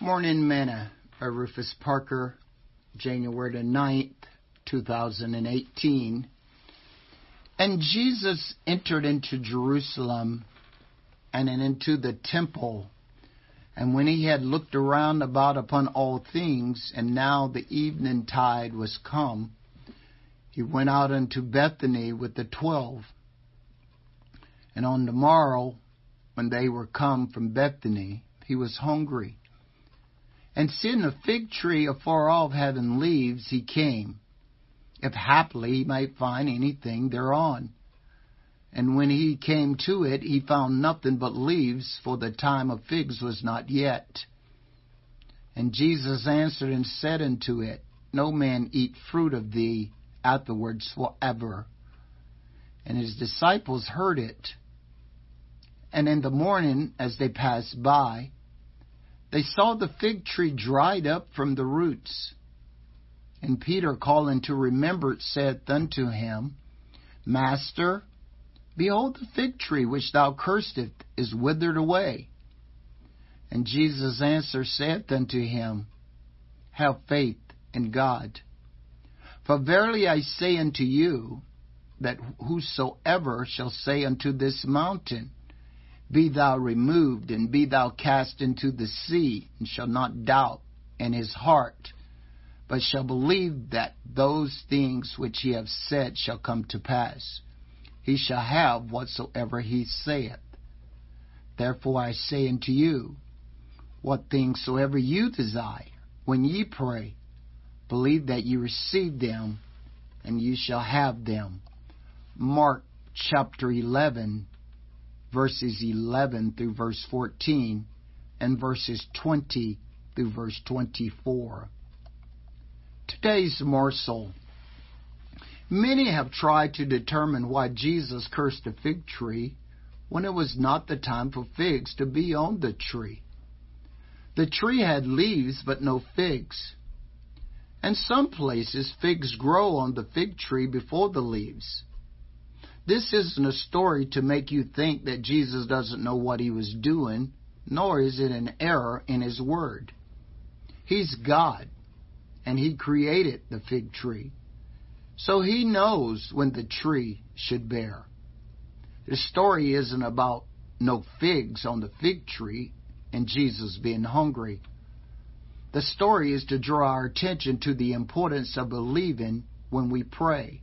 Morning Manna by Rufus Parker, January the 9th, 2018. And Jesus entered into Jerusalem and into the temple. And when he had looked around about upon all things, and now the evening tide was come, he went out unto Bethany with the twelve. And on the morrow, when they were come from Bethany, he was hungry. And seeing a fig tree afar off having leaves, he came, if haply he might find anything thereon. And when he came to it, he found nothing but leaves, for the time of figs was not yet. And Jesus answered and said unto it, No man eat fruit of thee afterwards forever. And his disciples heard it. And in the morning, as they passed by, they saw the fig tree dried up from the roots. And Peter, calling to remembrance, said unto him, Master, behold, the fig tree which thou cursedst is withered away. And Jesus answered, saith unto him, Have faith in God. For verily I say unto you, that whosoever shall say unto this mountain, be thou removed, and be thou cast into the sea, and shall not doubt in his heart, but shall believe that those things which he hath said shall come to pass. He shall have whatsoever he saith. Therefore I say unto you, what things soever you desire, when ye pray, believe that ye receive them, and ye shall have them. Mark chapter 11, verses 11 through verse 14 and verses 20 through verse 24. Today's morsel. Many have tried to determine why Jesus cursed the fig tree when it was not the time for figs to be on the tree. The tree had leaves but no figs. And some places figs grow on the fig tree before the leaves. This isn't a story to make you think that Jesus doesn't know what he was doing, nor is it an error in his word. He's God, and he created the fig tree. So he knows when the tree should bear. The story isn't about no figs on the fig tree and Jesus being hungry. The story is to draw our attention to the importance of believing when we pray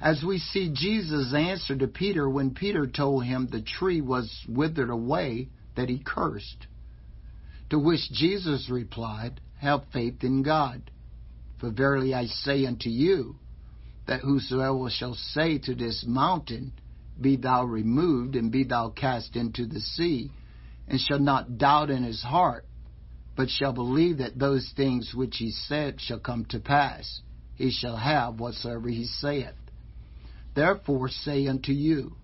as we see Jesus' answer to Peter when Peter told him the tree was withered away that he cursed. To which Jesus replied, Have faith in God. For verily I say unto you, that whosoever shall say to this mountain, Be thou removed, and be thou cast into the sea, and shall not doubt in his heart, but shall believe that those things which he said shall come to pass, he shall have whatsoever he saith. Therefore say unto you,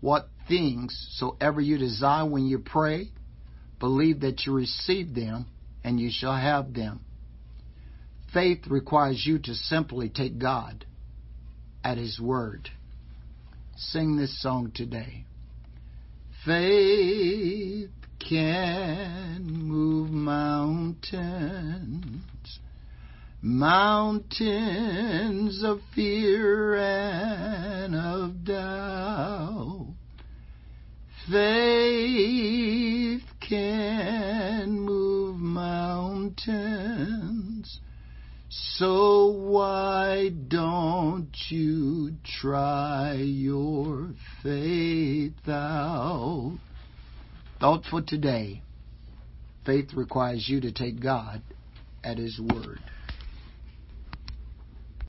What things soever you desire when you pray, believe that you receive them, and you shall have them. Faith requires you to simply take God at His word. Sing this song today. Faith can move mountains mountains of fear and of doubt. Faith can move mountains. So why don't you try your faith out? Thought for today. Faith requires you to take God at His word.